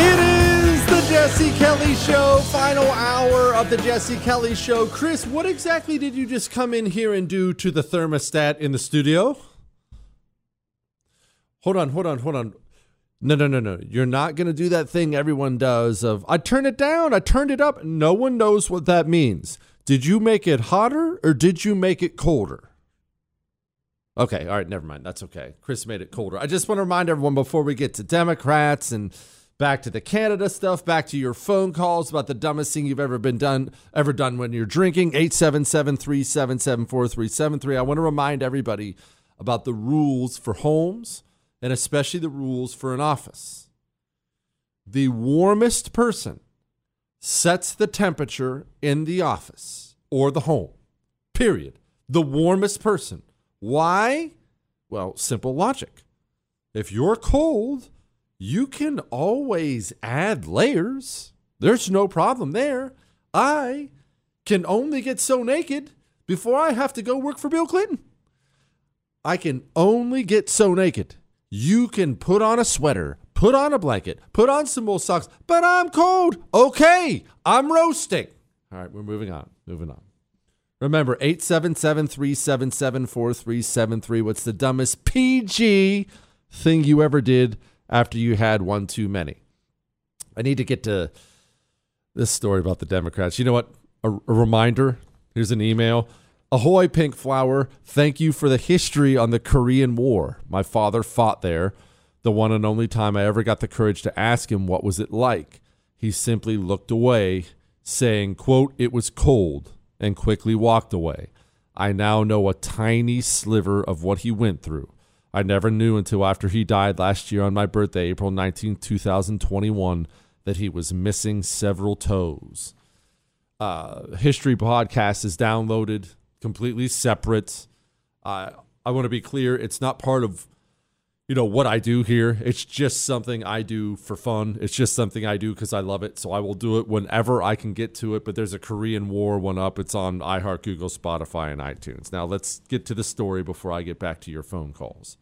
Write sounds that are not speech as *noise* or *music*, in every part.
It is the Jesse Kelly Show, final hour of the Jesse Kelly Show. Chris, what exactly did you just come in here and do to the thermostat in the studio? Hold on, hold on, hold on. No, no, no, no. You're not going to do that thing everyone does of, I turned it down, I turned it up. No one knows what that means. Did you make it hotter or did you make it colder? Okay, all right, never mind. That's okay. Chris made it colder. I just want to remind everyone before we get to Democrats and back to the Canada stuff, back to your phone calls about the dumbest thing you've ever been done ever done when you're drinking. 877-377-4373. I want to remind everybody about the rules for homes and especially the rules for an office. The warmest person sets the temperature in the office or the home. Period. The warmest person. Why? Well, simple logic. If you're cold, you can always add layers. There's no problem there. I can only get so naked before I have to go work for Bill Clinton. I can only get so naked. You can put on a sweater, put on a blanket, put on some wool socks, but I'm cold. Okay, I'm roasting. All right, we're moving on. Moving on. Remember, 877 377 4373. What's the dumbest PG thing you ever did after you had one too many? I need to get to this story about the Democrats. You know what? A, a reminder here's an email. Ahoy, Pink Flower. Thank you for the history on the Korean War. My father fought there. The one and only time I ever got the courage to ask him what was it like. He simply looked away, saying, quote, it was cold and quickly walked away. I now know a tiny sliver of what he went through. I never knew until after he died last year on my birthday, April 19, 2021, that he was missing several toes. Uh, History podcast is downloaded completely separate. Uh, I want to be clear, it's not part of you know what I do here. It's just something I do for fun. It's just something I do because I love it. So I will do it whenever I can get to it. But there's a Korean War one up. It's on iHeart, Google, Spotify, and iTunes. Now let's get to the story before I get back to your phone calls.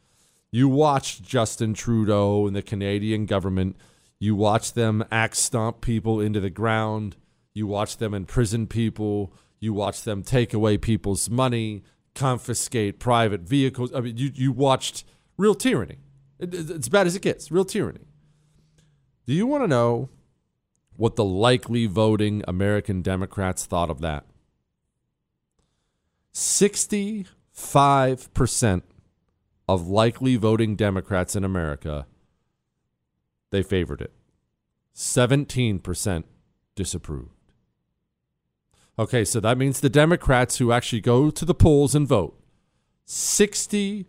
You watched Justin Trudeau and the Canadian government. You watch them axe stomp people into the ground. You watch them imprison people. You watch them take away people's money, confiscate private vehicles. I mean, you you watched real tyranny. It's as bad as it gets. Real tyranny. Do you want to know what the likely voting American Democrats thought of that? 65% of likely voting Democrats in America they favored it. 17% disapproved. Okay, so that means the Democrats who actually go to the polls and vote, 65%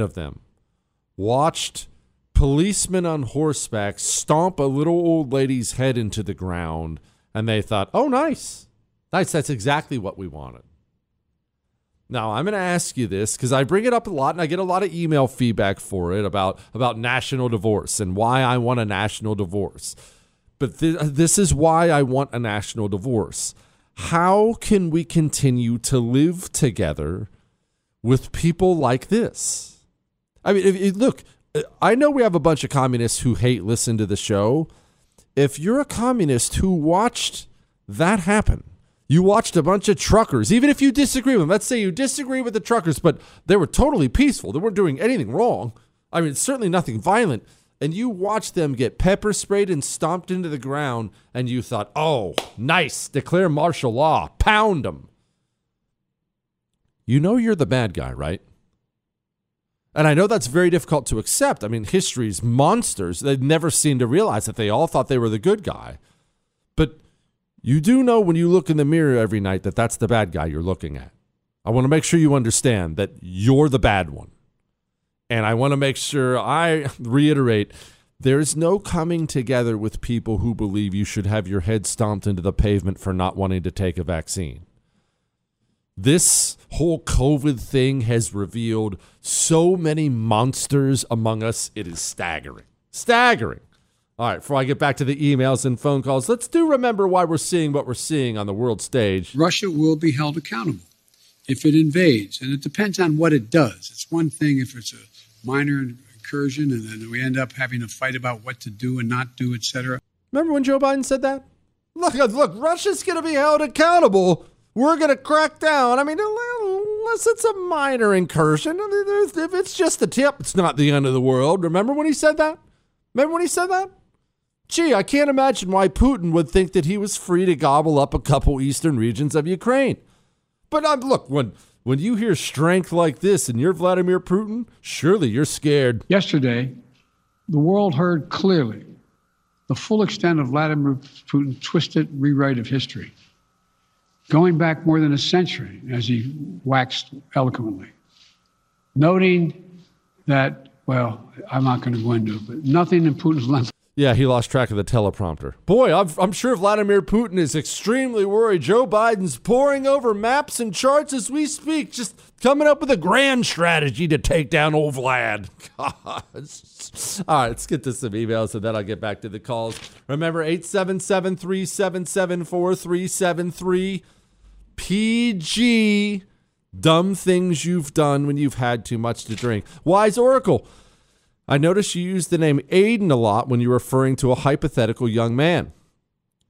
of them watched policemen on horseback stomp a little old lady's head into the ground, and they thought, oh, nice. Nice. That's exactly what we wanted. Now, I'm going to ask you this because I bring it up a lot and I get a lot of email feedback for it about, about national divorce and why I want a national divorce. But th- this is why I want a national divorce. How can we continue to live together with people like this? I mean, if, if, look, I know we have a bunch of communists who hate listen to the show. If you're a communist who watched that happen, you watched a bunch of truckers, even if you disagree with them. Let's say you disagree with the truckers, but they were totally peaceful. They weren't doing anything wrong. I mean, certainly nothing violent and you watched them get pepper sprayed and stomped into the ground, and you thought, oh, nice, declare martial law, pound them. You know you're the bad guy, right? And I know that's very difficult to accept. I mean, history's monsters. they've never seem to realize that they all thought they were the good guy. But You do know when you look in the mirror every night that that's the bad guy you're looking at. I want to make sure you understand that you're the bad one. And I want to make sure I *laughs* reiterate there's no coming together with people who believe you should have your head stomped into the pavement for not wanting to take a vaccine. This whole COVID thing has revealed so many monsters among us. It is staggering. Staggering. All right, before I get back to the emails and phone calls, let's do remember why we're seeing what we're seeing on the world stage. Russia will be held accountable if it invades, and it depends on what it does. It's one thing if it's a minor incursion and then we end up having a fight about what to do and not do, etc. Remember when Joe Biden said that? Look, look, Russia's going to be held accountable. We're going to crack down. I mean, unless it's a minor incursion, if it's just a tip, it's not the end of the world. Remember when he said that? Remember when he said that? Gee, I can't imagine why Putin would think that he was free to gobble up a couple eastern regions of Ukraine. But um, look, when when you hear strength like this and you're Vladimir Putin, surely you're scared. Yesterday, the world heard clearly the full extent of Vladimir Putin's twisted rewrite of history, going back more than a century as he waxed eloquently, noting that, well, I'm not going to go into it, but nothing in Putin's lens yeah, he lost track of the teleprompter. Boy, I'm, I'm, sure Vladimir Putin is extremely worried. Joe Biden's poring over maps and charts as we speak, just coming up with a grand strategy to take down old Vlad. *laughs* All right, let's get to some emails and then I'll get back to the calls. Remember, 877 377 4373. PG. Dumb things you've done when you've had too much to drink. Wise Oracle. I notice you use the name Aiden a lot when you're referring to a hypothetical young man.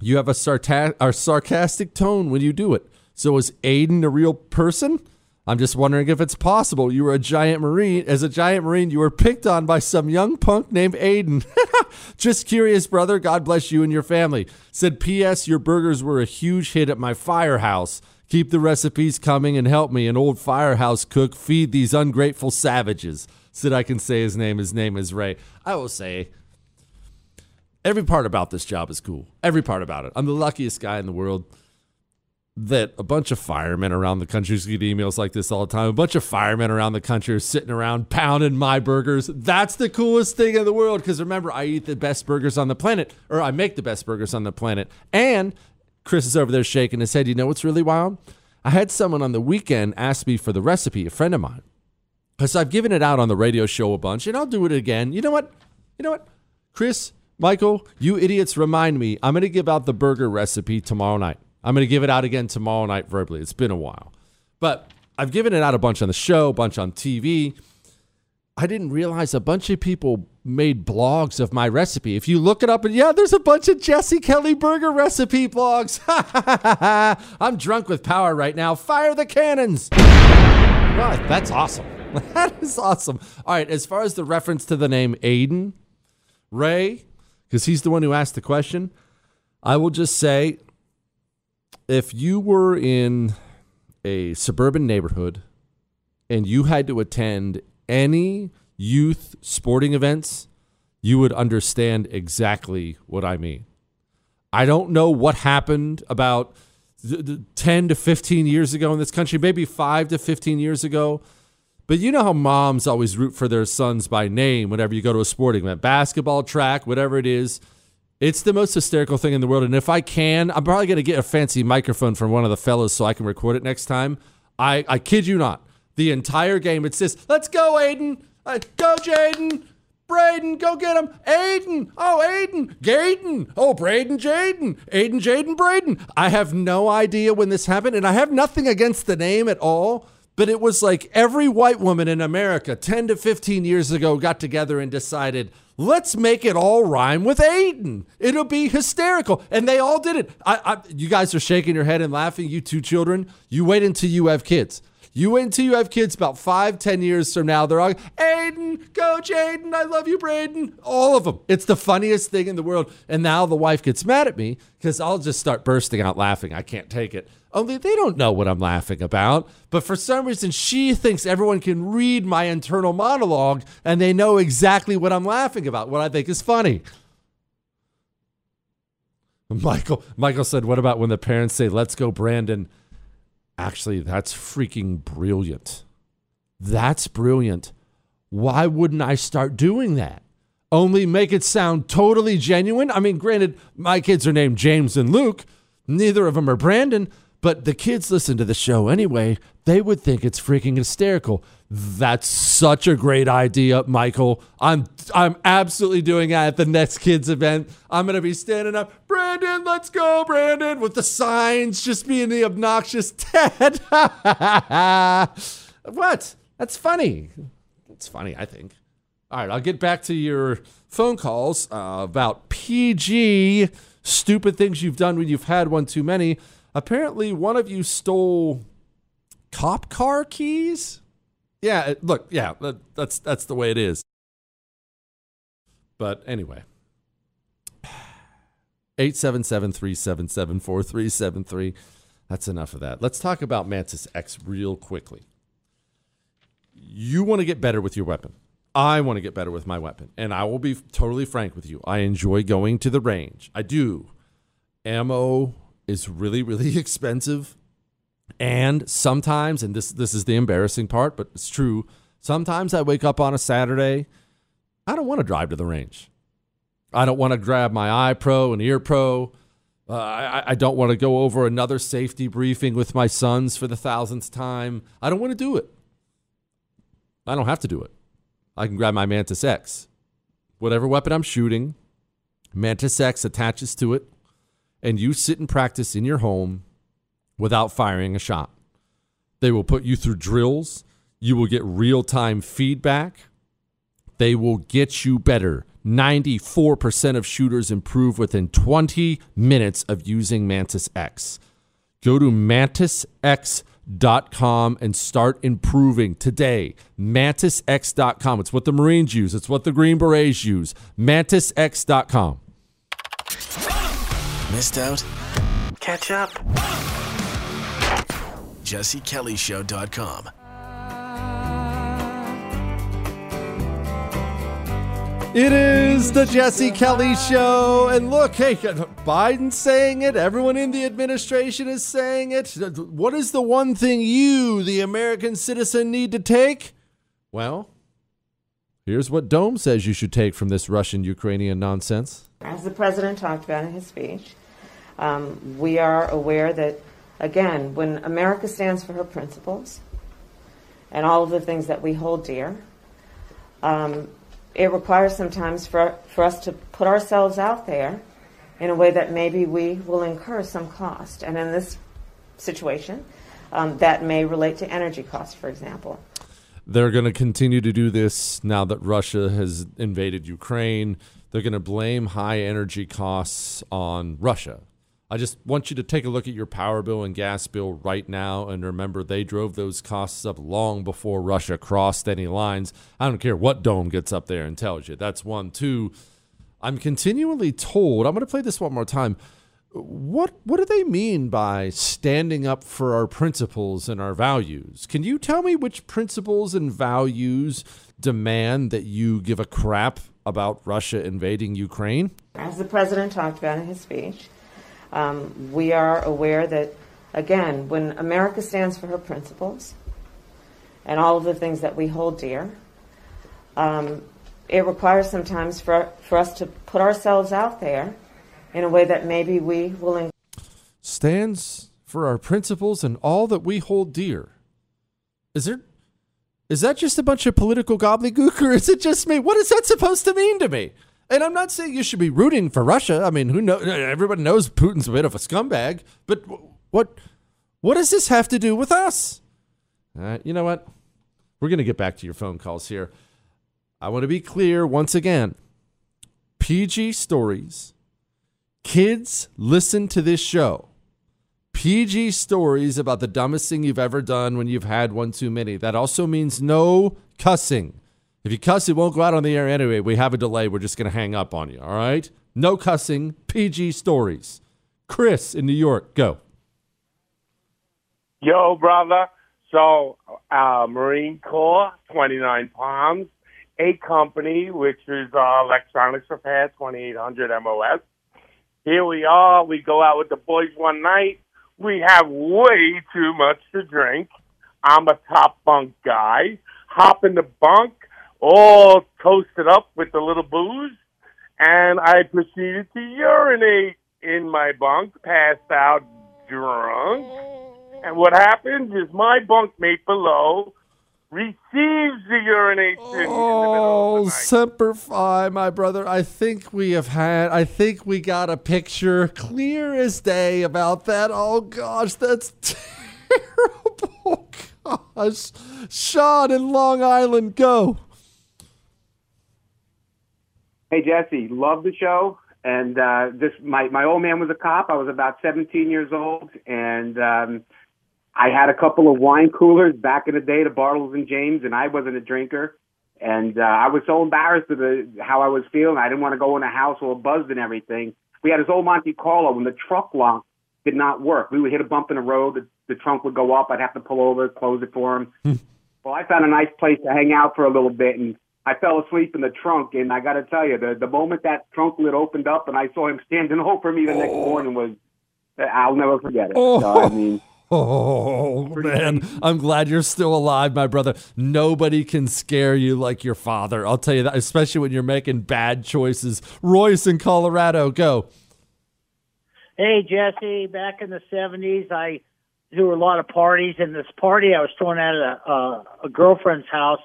You have a, sarta- a sarcastic tone when you do it. So is Aiden a real person? I'm just wondering if it's possible you were a giant marine. As a giant marine, you were picked on by some young punk named Aiden. *laughs* just curious, brother. God bless you and your family. Said, P.S. Your burgers were a huge hit at my firehouse. Keep the recipes coming and help me, an old firehouse cook, feed these ungrateful savages so that I can say his name. His name is Ray. I will say every part about this job is cool. Every part about it. I'm the luckiest guy in the world that a bunch of firemen around the country get emails like this all the time. A bunch of firemen around the country are sitting around pounding my burgers. That's the coolest thing in the world because remember, I eat the best burgers on the planet, or I make the best burgers on the planet. And Chris is over there shaking his head. You know what's really wild? I had someone on the weekend ask me for the recipe, a friend of mine because I've given it out on the radio show a bunch, and I'll do it again. You know what? You know what? Chris, Michael, you idiots remind me. I'm going to give out the burger recipe tomorrow night. I'm going to give it out again tomorrow night verbally. It's been a while. But I've given it out a bunch on the show, a bunch on TV. I didn't realize a bunch of people made blogs of my recipe. If you look it up, and yeah, there's a bunch of Jesse Kelly burger recipe blogs. *laughs* I'm drunk with power right now. Fire the cannons. Well, that's awesome. *laughs* that is awesome. All right, as far as the reference to the name Aiden, Ray, because he's the one who asked the question, I will just say if you were in a suburban neighborhood and you had to attend any youth sporting events, you would understand exactly what I mean. I don't know what happened about 10 to 15 years ago in this country, maybe 5 to 15 years ago but you know how moms always root for their sons by name whenever you go to a sporting event, basketball, track, whatever it is. It's the most hysterical thing in the world. And if I can, I'm probably going to get a fancy microphone from one of the fellows so I can record it next time. I, I kid you not. The entire game, It's this, let's go, Aiden. Uh, go, Jaden. Braden, go get him. Aiden. Oh, Aiden. Gaden. Oh, Braden, Jaden. Aiden, Jaden, Braden. I have no idea when this happened, and I have nothing against the name at all. But it was like every white woman in America 10 to 15 years ago got together and decided, let's make it all rhyme with Aiden. It'll be hysterical. And they all did it. I, I, you guys are shaking your head and laughing, you two children. You wait until you have kids. You wait until you have kids about five, ten years from now. They're all, Aiden, go, Jaden, I love you, Braden. All of them. It's the funniest thing in the world. And now the wife gets mad at me because I'll just start bursting out laughing. I can't take it. Only they don't know what I'm laughing about. But for some reason, she thinks everyone can read my internal monologue and they know exactly what I'm laughing about, what I think is funny. Michael Michael said, "What about when the parents say, "Let's go, Brandon"? Actually, that's freaking brilliant. That's brilliant. Why wouldn't I start doing that? Only make it sound totally genuine. I mean, granted, my kids are named James and Luke. Neither of them are Brandon, but the kids listen to the show anyway. They would think it's freaking hysterical. That's such a great idea, Michael. I'm I'm absolutely doing that at the next kids event. I'm gonna be standing up, Brandon, let's go, Brandon, with the signs, just being the obnoxious *laughs* Ted. what? That's funny. It's funny, I think. All right, I'll get back to your phone calls uh, about PG stupid things you've done when you've had one too many. Apparently, one of you stole cop car keys. Yeah, look, yeah, that's that's the way it is. But anyway. 877-377-4373. That's enough of that. Let's talk about Mantis X real quickly. You want to get better with your weapon. I want to get better with my weapon. And I will be totally frank with you. I enjoy going to the range. I do. Ammo is really, really *laughs* expensive. And sometimes, and this this is the embarrassing part, but it's true. Sometimes I wake up on a Saturday, I don't want to drive to the range. I don't want to grab my EyePro and EarPro. Uh, I, I don't want to go over another safety briefing with my sons for the thousandth time. I don't want to do it. I don't have to do it. I can grab my Mantis X. Whatever weapon I'm shooting, Mantis X attaches to it, and you sit and practice in your home without firing a shot. They will put you through drills. You will get real time feedback. They will get you better. 94% of shooters improve within 20 minutes of using Mantis X. Go to mantisx.com and start improving today. MantisX.com. It's what the Marines use, it's what the Green Berets use. MantisX.com. Missed out? Catch up. JesseKellyShow.com. It is the Jesse Kelly Show. And look, hey, Biden's saying it. Everyone in the administration is saying it. What is the one thing you, the American citizen, need to take? Well, here's what Dome says you should take from this Russian Ukrainian nonsense. As the president talked about in his speech, um, we are aware that, again, when America stands for her principles and all of the things that we hold dear, um, it requires sometimes for, for us to put ourselves out there in a way that maybe we will incur some cost. And in this situation, um, that may relate to energy costs, for example. They're going to continue to do this now that Russia has invaded Ukraine. They're going to blame high energy costs on Russia. I just want you to take a look at your power bill and gas bill right now and remember they drove those costs up long before Russia crossed any lines. I don't care what dome gets up there and tells you. That's one. Two, I'm continually told, I'm going to play this one more time. What what do they mean by standing up for our principles and our values? Can you tell me which principles and values demand that you give a crap about Russia invading Ukraine? As the president talked about in his speech, um, we are aware that, again, when America stands for her principles and all of the things that we hold dear, um, it requires sometimes for, for us to put ourselves out there in a way that maybe we will. Stands for our principles and all that we hold dear. Is there is that just a bunch of political gobbledygook or is it just me? What is that supposed to mean to me? And I'm not saying you should be rooting for Russia. I mean, who know? Everybody knows Putin's a bit of a scumbag. But what what does this have to do with us? Uh, you know what? We're going to get back to your phone calls here. I want to be clear once again. PG stories. Kids listen to this show. PG stories about the dumbest thing you've ever done when you've had one too many. That also means no cussing. If you cuss, it won't go out on the air anyway. We have a delay. We're just going to hang up on you. All right? No cussing, PG stories. Chris in New York, go. Yo, brother. So, uh, Marine Corps, 29 Palms, A company, which is uh, electronics repair, 2800 MOS. here we are. We go out with the boys one night. We have way too much to drink. I'm a top bunk guy. Hop in the bunk, all toasted up with a little booze, and I proceeded to urinate in my bunk, passed out drunk. And what happens is my bunkmate below receives the urination in the Oh, the. Semper Fi, my brother. I think we have had, I think we got a picture clear as day about that. Oh, gosh, that's *laughs* terrible. Gosh. Sean in Long Island, go. Hey Jesse, love the show. And uh, this, my my old man was a cop. I was about 17 years old, and um, I had a couple of wine coolers back in the day, the Bartles and Jaymes, and I wasn't a drinker. And uh, I was so embarrassed of the, how I was feeling. I didn't want to go in a house all buzzed and everything. We had this old Monte Carlo when the truck lock did not work. We would hit a bump in the road, the, the trunk would go up. I'd have to pull over, close it for him. well, I found a nice place to hang out for a little bit, and I fell asleep in the trunk. And I got to tell you, the the moment that trunk lid opened up and I saw him standing *laughs* over me the next oh. morning was, I'll never forget it. Oh. So, I mean. *laughs* Oh, man. I'm glad you're still alive, my brother. Nobody can scare you like your father. I'll tell you that, especially when you're making bad choices. Royce in Colorado, go. Hey Jesse, back in the seventies, I threw a lot of parties. And this party I was throwing at a, a, a girlfriend's house.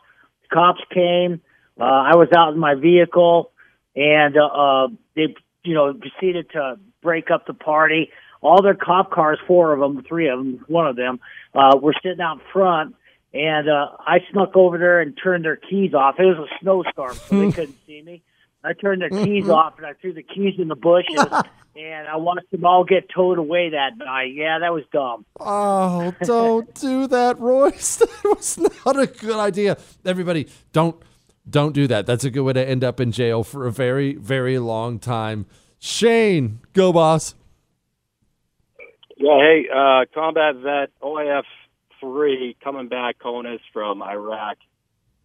Cops came. Uh, I was out in my vehicle, and uh, uh, they, you know, proceeded to break up the party. All their cop cars, four of them, three of them, one of them, uh, were sitting out front. And uh, I snuck over there and turned their keys off. It was a snowstorm, so they *laughs* couldn't see me. I turned their keys off and I threw the keys in the bushes, *laughs* and I watched them all get towed away that night. Yeah, that was dumb. Oh, don't *laughs* do that, Royce. That was not a good idea. Everybody, don't don't do that. That's a good way to end up in jail for a very, very long time. Shane, go boss. Yeah, hey, uh, combat vet, OIF three, coming back, CONUS from Iraq.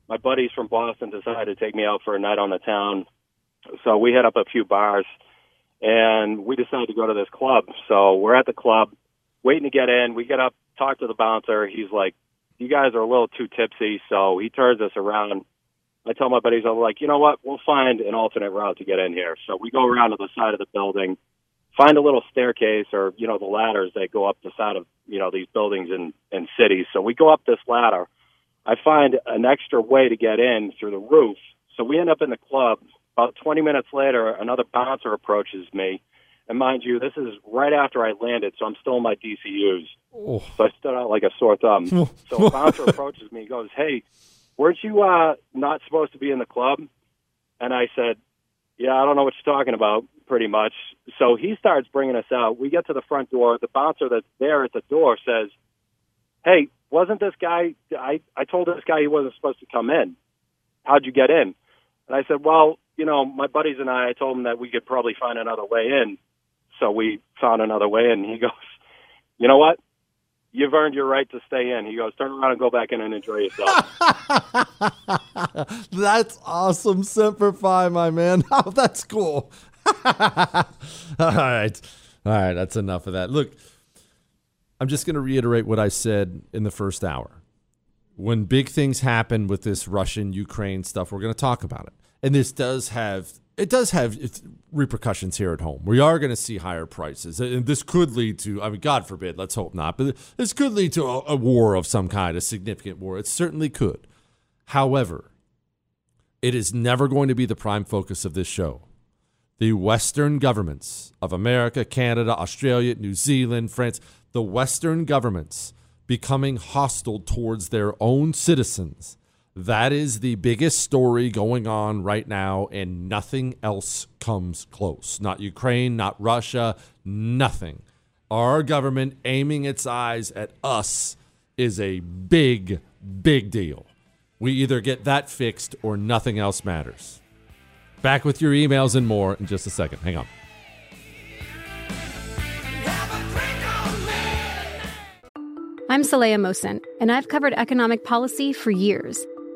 My buddies from Boston decided to take me out for a night on the town, so we hit up a few bars, and we decided to go to this club. So we're at the club, waiting to get in. We get up, talk to the bouncer. He's like, "You guys are a little too tipsy," so he turns us around. I tell my buddies, I'm like, you know what? We'll find an alternate route to get in here. So we go around to the side of the building find a little staircase or you know the ladders that go up the side of you know these buildings in in cities. So we go up this ladder. I find an extra way to get in through the roof. So we end up in the club. About 20 minutes later another bouncer approaches me. And mind you this is right after i landed so i'm still in my dcus Oh. so i stood out like a sore thumb. *laughs* So a bouncer approaches me. And goes hey weren't you uh not supposed to be in the club and i said yeah i don't know what you're talking about pretty much. So he starts bringing us out. We get to the front door. The bouncer that's there at the door says, "Hey, wasn't this guy? I I told this guy he wasn't supposed to come in. How'd you get in?" And I said, "Well, you know, my buddies and I. I told him that we could probably find another way in. So we found another way in." He *laughs* goes, "You know what? You've earned your right to stay in." He goes, "Turn around and go back in and enjoy yourself." *laughs* That's awesome, Semper Fi, my man. *laughs* Oh, that's cool. *laughs* All right. All right. That's enough of that. Look, I'm just going to reiterate what I said in the first hour. When big things happen with this Russian Ukraine stuff, we're going to talk about it. And this does have it does have repercussions here at home. We are going to see higher prices, and this could lead to. I mean, God forbid, let's hope not, but this could lead to a, a war of some kind, a significant war. It certainly could. However, it is never going to be the prime focus of this show. The Western governments of America, Canada, Australia, New Zealand, France, the Western governments becoming hostile towards their own citizens. That is the biggest story going on right now, and nothing else comes close. Not Ukraine, not Russia, nothing. Our government aiming its eyes at us is a big, big deal. We either get that fixed or nothing else matters. Back with your emails and more in just a second. Hang on. I'm Saleha Mohsin, and I've covered economic policy for years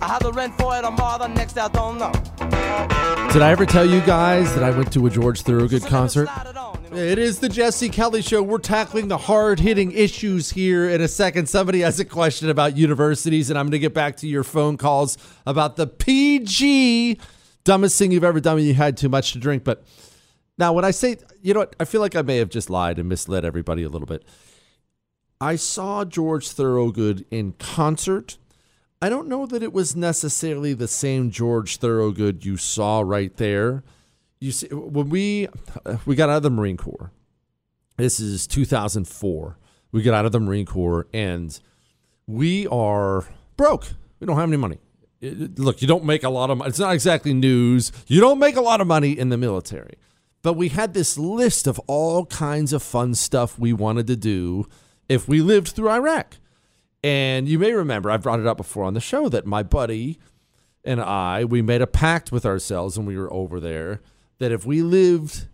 I have the rent for it tomorrow, the next I don't know. Did I ever tell you guys that I went to a George Thorogood concert? It is the Jesse Kelly Show. We're tackling the hard hitting issues here in a second. Somebody has a question about universities, and I'm going to get back to your phone calls about the PG dumbest thing you've ever done when you had too much to drink. But now, when I say, you know what, I feel like I may have just lied and misled everybody a little bit. I saw George Thorogood in concert. I don't know that it was necessarily the same George Thorogood you saw right there. You see, when we we got out of the Marine Corps, this is 2004. We got out of the Marine Corps and we are broke. We don't have any money. It- look, you don't make a lot of money. It's not exactly news. You don't make a lot of money in the military. But we had this list of all kinds of fun stuff we wanted to do if we lived through Iraq. And you may remember, I've brought it up before on the show that my buddy and I, we made a pact with ourselves when we were over there that if we lived,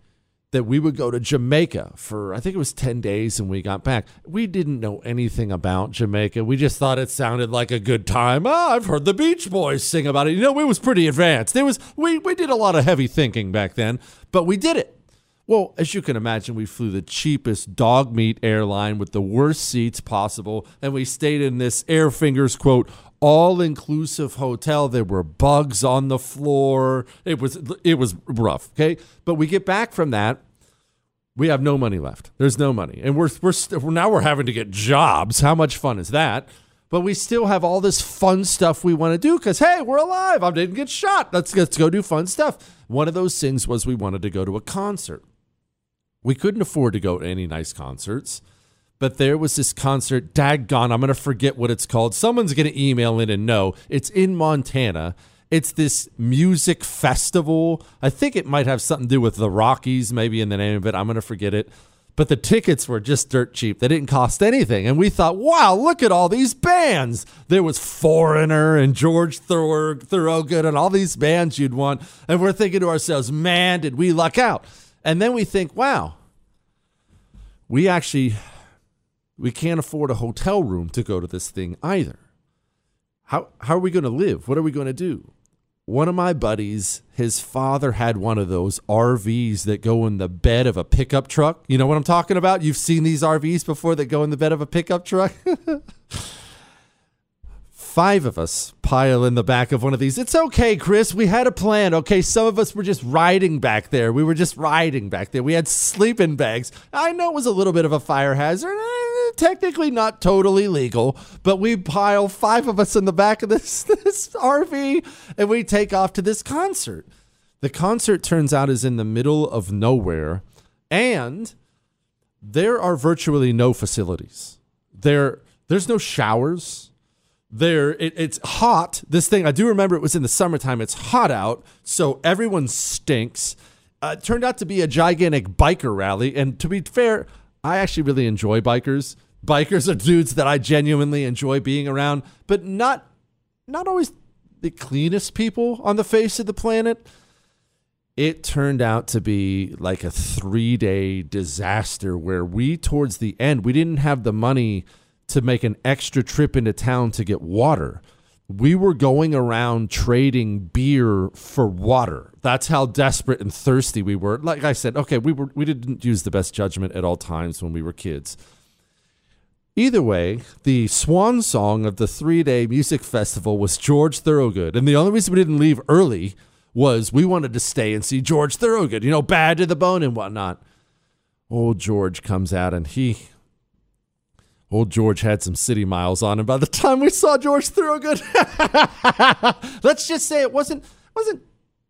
that we would go to Jamaica for, I think it was 10 days and we got back. We didn't know anything about Jamaica. We just thought it sounded like a good time. Oh, I've heard the Beach Boys sing about it. You know, it was pretty advanced. It was, we, we did a lot of heavy thinking back then, but we did it. Well, as you can imagine, we flew the cheapest dog meat airline with the worst seats possible, and we stayed in this Air Fingers quote all inclusive hotel. There were bugs on the floor. It was it was rough. Okay, but we get back from that. We have no money left. There's no money, and we're we're st- now we're having to get jobs. How much fun is that? But we still have all this fun stuff we want to do because hey, we're alive. I didn't get shot. Let's let's go do fun stuff. One of those things was we wanted to go to a concert. We couldn't afford to go to any nice concerts, but there was this concert. Daggone, I'm going to forget what it's called. Someone's going to email in and know. It's in Montana. It's this music festival. I think it might have something to do with the Rockies, maybe in the name of it. I'm going to forget it. But the tickets were just dirt cheap. They didn't cost anything. And we thought, wow, look at all these bands. There was Foreigner and George Thor- Thorogood and all these bands you'd want. And we're thinking to ourselves, man, did we luck out? And then we think, wow, we actually we can't afford a hotel room to go to this thing either. How how are we going to live? What are we going to do? One of my buddies, his father had one of those RVs that go in the bed of a pickup truck. You know what I'm talking about? You've seen these RVs before that go in the bed of a pickup truck? *laughs* Five of us pile in the back of one of these. It's okay, Chris. We had a plan. Okay, some of us were just riding back there. We were just riding back there. We had sleeping bags. I know it was a little bit of a fire hazard. eh, Technically not totally legal, but we pile five of us in the back of this, *laughs* this RV and we take off to this concert. The concert turns out is in the middle of nowhere and there are virtually no facilities. There there's no showers there it, it's hot. This thing i do remember it was in the summertime. It's hot out so everyone stinks. Uh, it turned out to be a gigantic biker rally and to be fair i actually really enjoy bikers. Bikers are dudes that i genuinely enjoy being around but not not always the cleanest people on the face of the planet. It turned out to be like a three day disaster where we towards the end we didn't have the money to make an extra trip into town to get water. We were going around trading beer for water. That's how desperate and thirsty we were. Like I said, okay, we were we didn't use the best judgment at all times when we were kids. Either way, the swan song of the three day music festival was George Thorogood. And the only reason we didn't leave early was we wanted to stay and see George Thorogood, you know, bad to the bone and whatnot. old George comes out and he old George had some city miles on him by the time we saw George Thorogood. *laughs* Let's just say it wasn't wasn't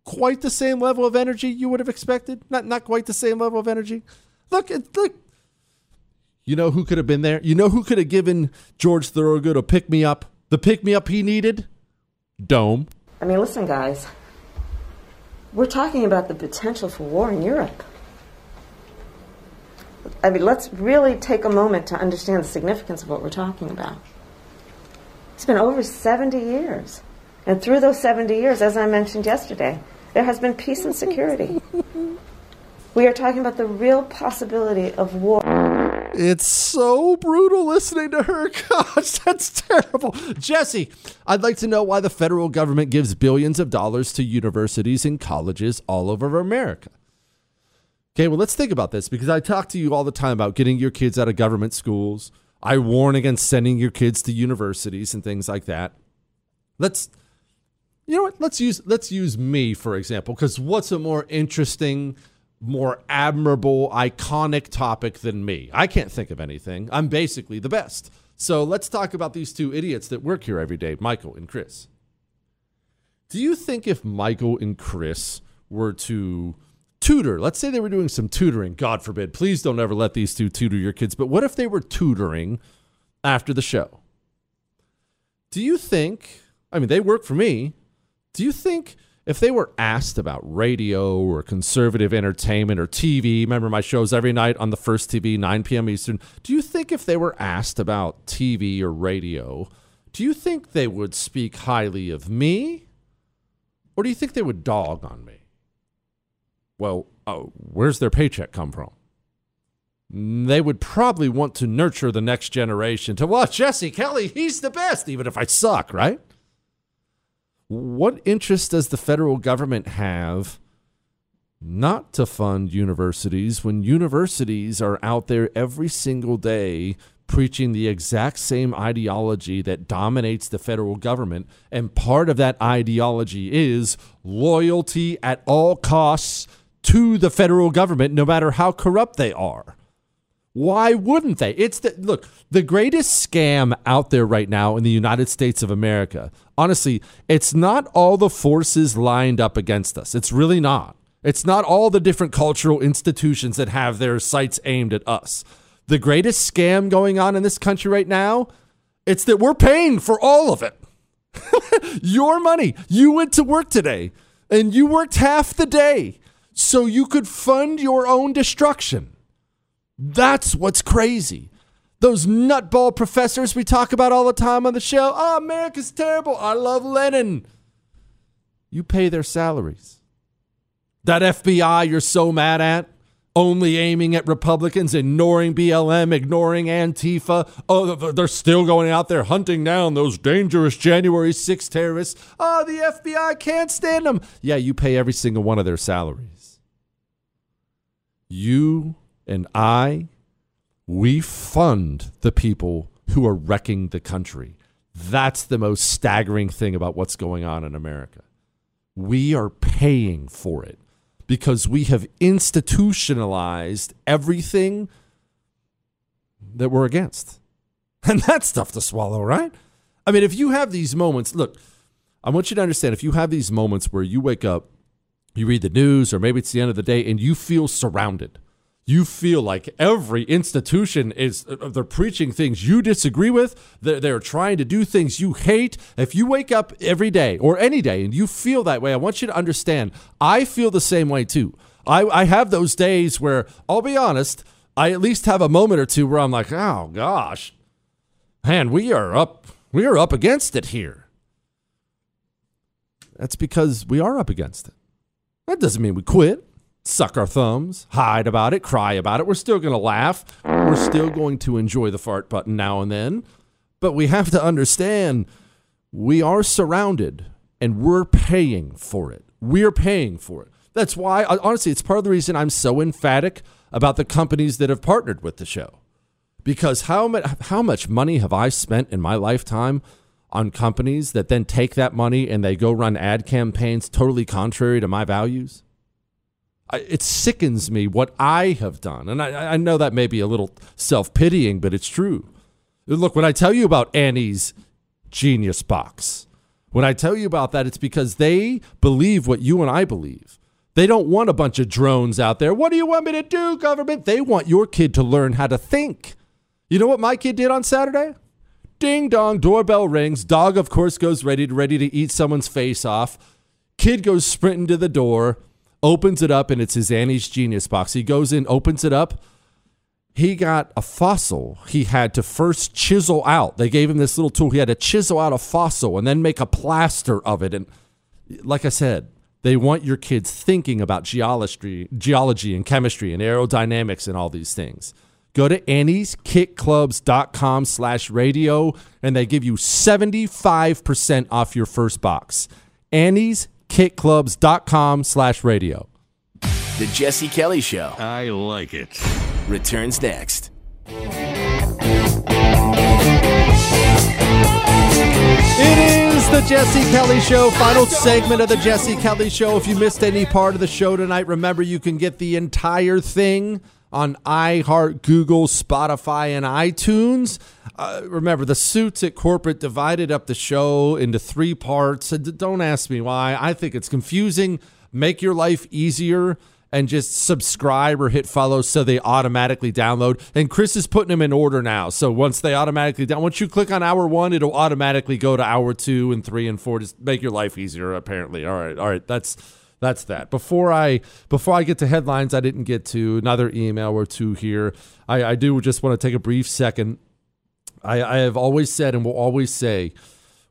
quite the same level of energy you would have expected. Not not quite the same level of energy. Look, look. You know who could have been there? You know who could have given George Thorogood a pick me up? The pick me up he needed? Dome. I mean, listen, guys. We're talking about the potential for war in Europe. I mean, let's really take a moment to understand the significance of what we're talking about. It's been over 70 years. And through those 70 years, as I mentioned yesterday, there has been peace and security. we are talking about the real possibility of war. It's so brutal listening to her. *laughs* Gosh, that's terrible. Jesse, I'd like to know why the federal government gives billions of dollars to universities and colleges all over America. Okay, well, let's think about this because I talk to you all the time about getting your kids out of government schools. I warn against sending your kids to universities and things like that. Let's you know what? Let's use let's use me for example cuz what's a more interesting, more admirable, iconic topic than me? I can't think of anything. I'm basically the best. So let's talk about these two idiots that work here every day, Michael and Chris. Do you think if Michael and Chris were to tutor. Let's say they were doing some tutoring. God forbid. Please don't ever let these two tutor your kids. But what if they were tutoring after the show? Do you think, I mean, they work for me. Do you think if they were asked about radio or conservative entertainment or TV, remember my shows every night on the first TV, 9 p.m. Eastern, do you think if they were asked about TV or radio, do you think they would speak highly of me? Or do you think they would dog on me? Well, oh, where's their paycheck come from? They would probably want to nurture the next generation to, well, Jesse Kelly, he's the best, even if I suck, right? What interest does the federal government have not to fund universities when universities are out there every single day preaching the exact same ideology that dominates the federal government? And part of that ideology is loyalty at all costs to the federal government, no matter how corrupt they are. Why wouldn't they? It's the look, the greatest scam out there right now in the United States of America. Honestly, it's not all the forces lined up against us. It's really not. It's not all the different cultural institutions that have their sights aimed at us. The greatest scam going on in this country right now, it's that we're paying for all of it. *laughs* Your money. You went to work today and you worked half the day so you could fund your own destruction. That's what's crazy. Those nutball professors we talk about all the time on the show. Oh, America's terrible. I love Lenin. You pay their salaries. That FBI you're so mad at, only aiming at Republicans, ignoring BLM, ignoring Antifa. Oh, they're still going out there hunting down those dangerous January 6 terrorists. Oh, the FBI can't stand them. Yeah, you pay every single one of their salaries you and I, we fund the people who are wrecking the country. That's the most staggering thing about what's going on in America. We are paying for it because we have institutionalized everything that we're against. *laughs* And that's tough to swallow, right? I mean, if you have these moments, look, I want you to understand if you have these moments where you wake up you read the news, or maybe it's the end of the day, and you feel surrounded. You feel like every institution is, uh, they're preaching things you disagree with. They're, they're trying to do things you hate. If you wake up every day or any day and you feel that way, I want you to understand, I feel the same way too. I, I have those days where, I'll be honest, I at least have a moment or two where I'm like, oh gosh, man, we are up, we are up against it here. That's because we are up against it. That doesn't mean we quit, suck our thumbs, hide about it, cry about it. We're still going to laugh. We're still going to enjoy the fart button now and then. But we have to understand we are surrounded and we're paying for it. We're paying for it. That's why, uh, honestly, it's part of the reason I'm so emphatic about the companies that have partnered with the show. Because how much, how much money have I spent in my lifetime on companies that then take that money and they go run ad campaigns totally contrary to my values? It sickens me what I have done. And I, I know that may be a little self pitying, but it's true. Look, when I tell you about Annie's Genius Box, when I tell you about that, it's because they believe what you and I believe. They don't want a bunch of drones out there. What do you want me to do, government? They want your kid to learn how to think. You know what my kid did on Saturday? Ding dong, doorbell rings. Dog, of course, goes ready to ready to eat someone's face off. Kid goes sprinting to the door, opens it up, and it's his Annie's Genius box. He goes in, opens it up. He got a fossil he had to first chisel out. They gave him this little tool. He had to chisel out a fossil and then make a plaster of it. And like I said, they want your kids thinking about geology, geology and chemistry and aerodynamics and all these things. Go to annieskitclubs.com slash radio and they give you 75% off your first box. annieskitclubs.com slash radio. The Jesse Kelly Show I like it. returns next. It is the Jesse Kelly Show, final segment of the Jesse Kelly Show. If you missed any part of the show tonight, remember you can get the entire thing on iHeart, Google, Spotify, and iTunes. Uh, remember, the suits at corporate divided up the show into three parts. Don't ask me why. I think it's confusing. Make your life easier and just subscribe or hit follow so they automatically download. And Chris is putting them in order now. So once they automatically down, once you click on hour one, it'll automatically go to hour two and three and four. Just make your life easier. Apparently, all right, all right. That's that's that. Before I before I get to headlines, I didn't get to another email or two here. I, I do just want to take a brief second. I, I have always said and will always say,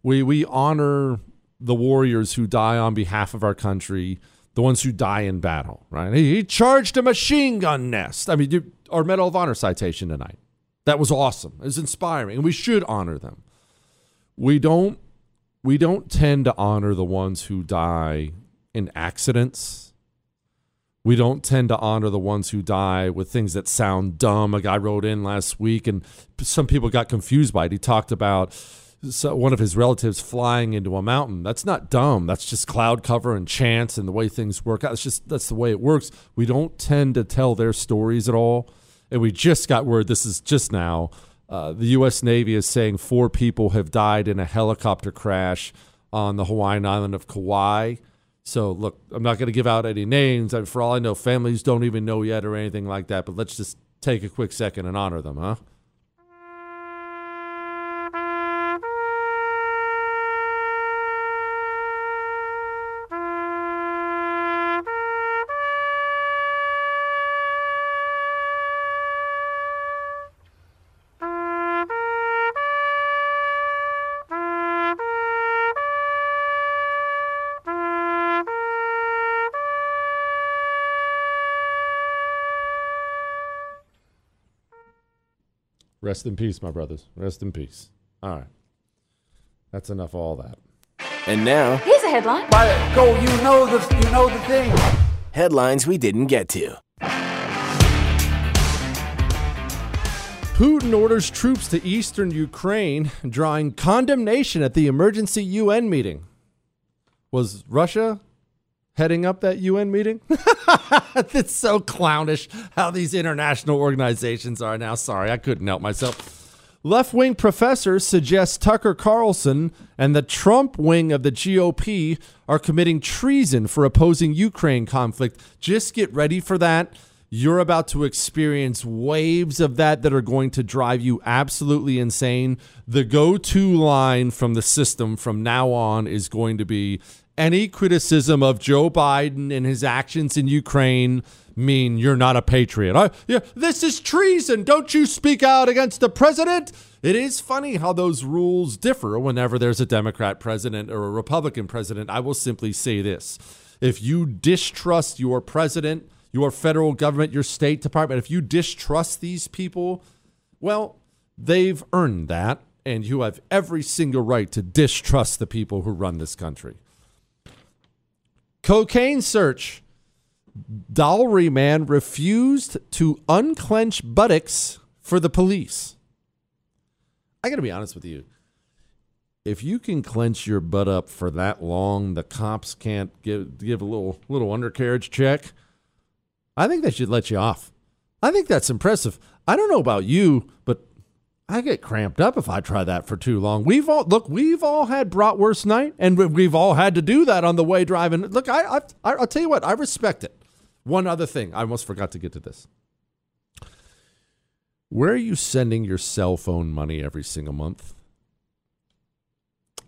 we we honor the warriors who die on behalf of our country, the ones who die in battle. Right? He, he charged a machine gun nest. I mean, you, our Medal of Honor citation tonight. That was awesome. It was inspiring, and we should honor them. We don't we don't tend to honor the ones who die in accidents. We don't tend to honor the ones who die with things that sound dumb. A guy wrote in last week, and some people got confused by it. He talked about one of his relatives flying into a mountain. That's not dumb. That's just cloud cover and chance and the way things work out. It's just that's the way it works. We don't tend to tell their stories at all. And we just got word this is just now. Uh, the U.S. Navy is saying four people have died in a helicopter crash on the Hawaiian island of Kauai. So, look, I'm not going to give out any names. For all I know, families don't even know yet or anything like that. But let's just take a quick second and honor them, huh? Rest in peace, my brothers. Rest in peace. All right. That's enough of all that. And now, Here's a headline. By go, you know the you know the thing. Headlines we didn't get to. Putin orders troops to eastern Ukraine, drawing condemnation at the emergency UN meeting. Was Russia heading up that UN meeting? *laughs* it's so clownish how these international organizations are now. Sorry, I couldn't help myself. Left wing professors suggest Tucker Carlson and the Trump wing of the GOP are committing treason for opposing Ukraine conflict. Just get ready for that. You're about to experience waves of that that are going to drive you absolutely insane. The go to line from the system from now on is going to be any criticism of Joe Biden and his actions in Ukraine mean you're not a patriot. I, yeah, this is treason. Don't you speak out against the president? It is funny how those rules differ whenever there's a Democrat president or a Republican president. I will simply say this. If you distrust your president, your federal government, your state department, if you distrust these people, well, they've earned that, and you have every single right to distrust the people who run this country. Cocaine search. Dowry man refused to unclench buttocks for the police. I got to be honest with you. If you can clench your butt up for that long, the cops can't give give a little little undercarriage check. I think they should let you off. I think that's impressive. I don't know about you, but I get cramped up if I try that for too long. We've all look, we've all had bratwurst night, and we- we've all had to do that on the way driving. Look, I, I, I I'll tell you what, I respect it. One other thing, I almost forgot to get to this. Where are you sending your cell phone money every single month?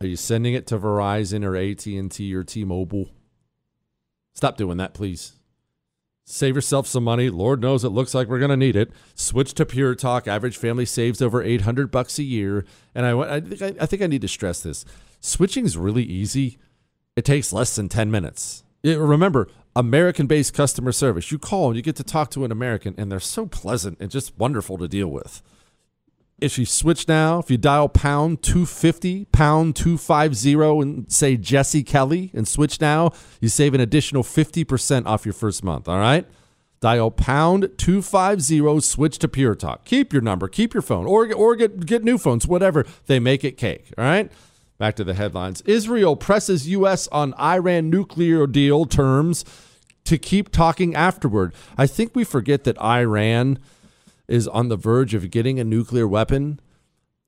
Are you sending it to Verizon or AT&T or T-Mobile? Stop doing that, please. Save yourself some money. Lord knows it looks like we're going to need it. Switch to Pure Talk. Average family saves over 800 bucks a year. And I, I, think I, I think I need to stress this. Switching is really easy. It takes less than 10 minutes. It- remember, American-based customer service. You call and you get to talk to an American, and they're so pleasant and just wonderful to deal with. If you switch now, if you dial pound 250, pound 250, and say Jesse Kelly and switch now, you save an additional 50% off your first month. All right? Dial pound 250, switch to Pure Talk. Keep your number, keep your phone, or, or get, get new phones, whatever. They make it cake. All right? Back to the headlines. Israel presses U.S. on Iran nuclear deal terms to keep talking afterward. I think we forget that Iran is on the verge of getting a nuclear weapon.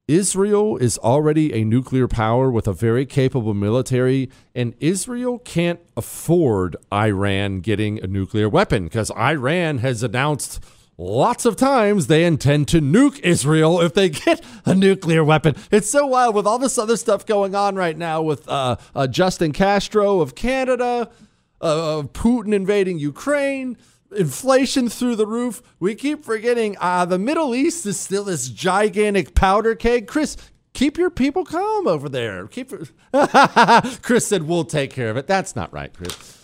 Israel is already a nuclear power with a very capable military, and Israel can't afford Iran getting a nuclear weapon because Iran has announced lots of times they intend to nuke Israel if they get a nuclear weapon. It's so wild with all this other stuff going on right now with uh, uh, Justin Castro of Canada, uh, Putin invading Ukraine inflation through the roof. We keep forgetting uh, the Middle East is still this gigantic powder keg. Chris, keep your people calm over there. Keep *laughs* Chris said we'll take care of it. That's not right, Chris.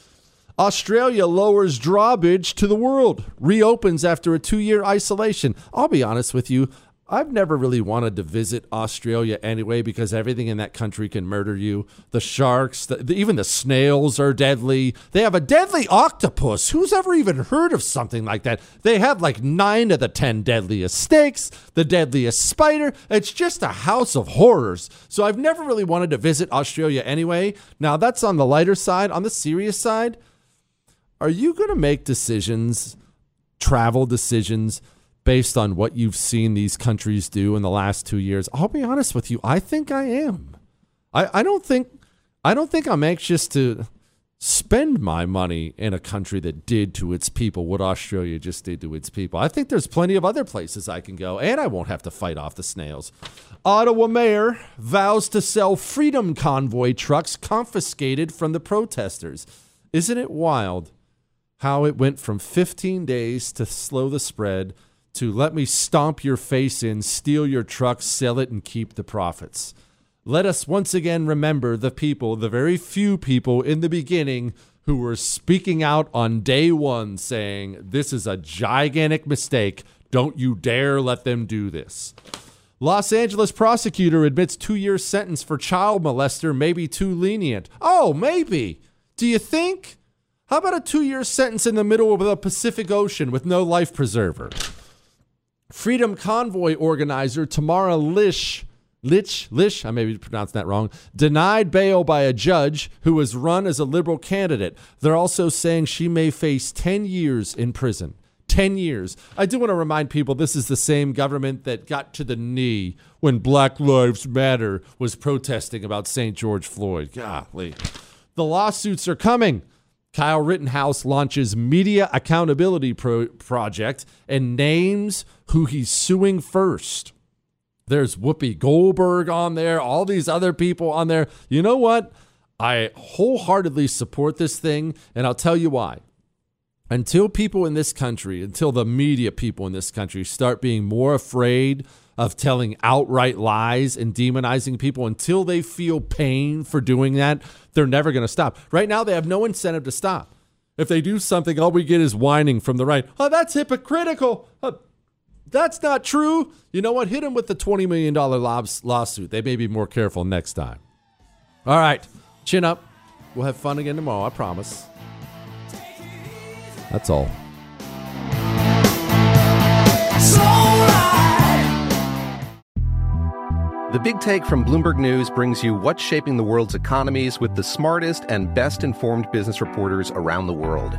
Australia lowers drawbridge to the world, reopens after a two year isolation. I'll be honest with you. I've never really wanted to visit Australia anyway because everything in that country can murder you. The sharks, the, the- even the snails are deadly. They have a deadly octopus. Who's ever even heard of something like that? They have like nine of the 10 deadliest snakes, the deadliest spider. It's just a house of horrors. So I've never really wanted to visit Australia anyway. Now, that's on the lighter side. On the serious side, are you going to make decisions, travel decisions, based on what you've seen these countries do in the last two years? I'll be honest with you. I think I am. I, I don't think I don't think I'm anxious to spend my money in a country that did to its people what Australia just did to its people. I think there's plenty of other places I can go, and I won't have to fight off the snails. Ottawa mayor vows to sell Freedom Convoy trucks confiscated from the protesters. Isn't it wild how it went from 15 days to slow the spread to let me stomp your face in, steal your truck, sell it, and keep the profits? Let us once again remember the people, the very few people in the beginning who were speaking out on day one saying, This is a gigantic mistake. Don't you dare let them do this. Los Angeles prosecutor admits two year sentence for child molester may be too lenient. Oh, maybe. Do you think? How about a two year sentence in the middle of the Pacific Ocean with no life preserver? Freedom Convoy organizer Tamara Lish, Lich, Lish, I may be pronouncing that wrong, denied bail by a judge who was run as a liberal candidate. They're also saying she may face 10 years in prison. 10 years. I do want to remind people this is the same government that got to the knee when Black Lives Matter was protesting about St. George Floyd. Golly. The lawsuits are coming. Kyle Rittenhouse launches Media Accountability Pro- Project and names who he's suing first. There's Whoopi Goldberg on there, all these other people on there. You know what? I wholeheartedly support this thing, and I'll tell you why. Until people in this country, until the media people in this country start being more afraid of telling outright lies and demonizing people, until they feel pain for doing that, they're never going to stop. Right now, they have no incentive to stop. If they do something, all we get is whining from the right. Oh, that's hypocritical. Uh, that's not true. You know what? Hit them with the $20 million lawsuit. They may be more careful next time. All right. Chin up. We'll have fun again tomorrow. I promise. That's all. The Big Take from Bloomberg News brings you what's shaping the world's economies with the smartest and best informed business reporters around the world.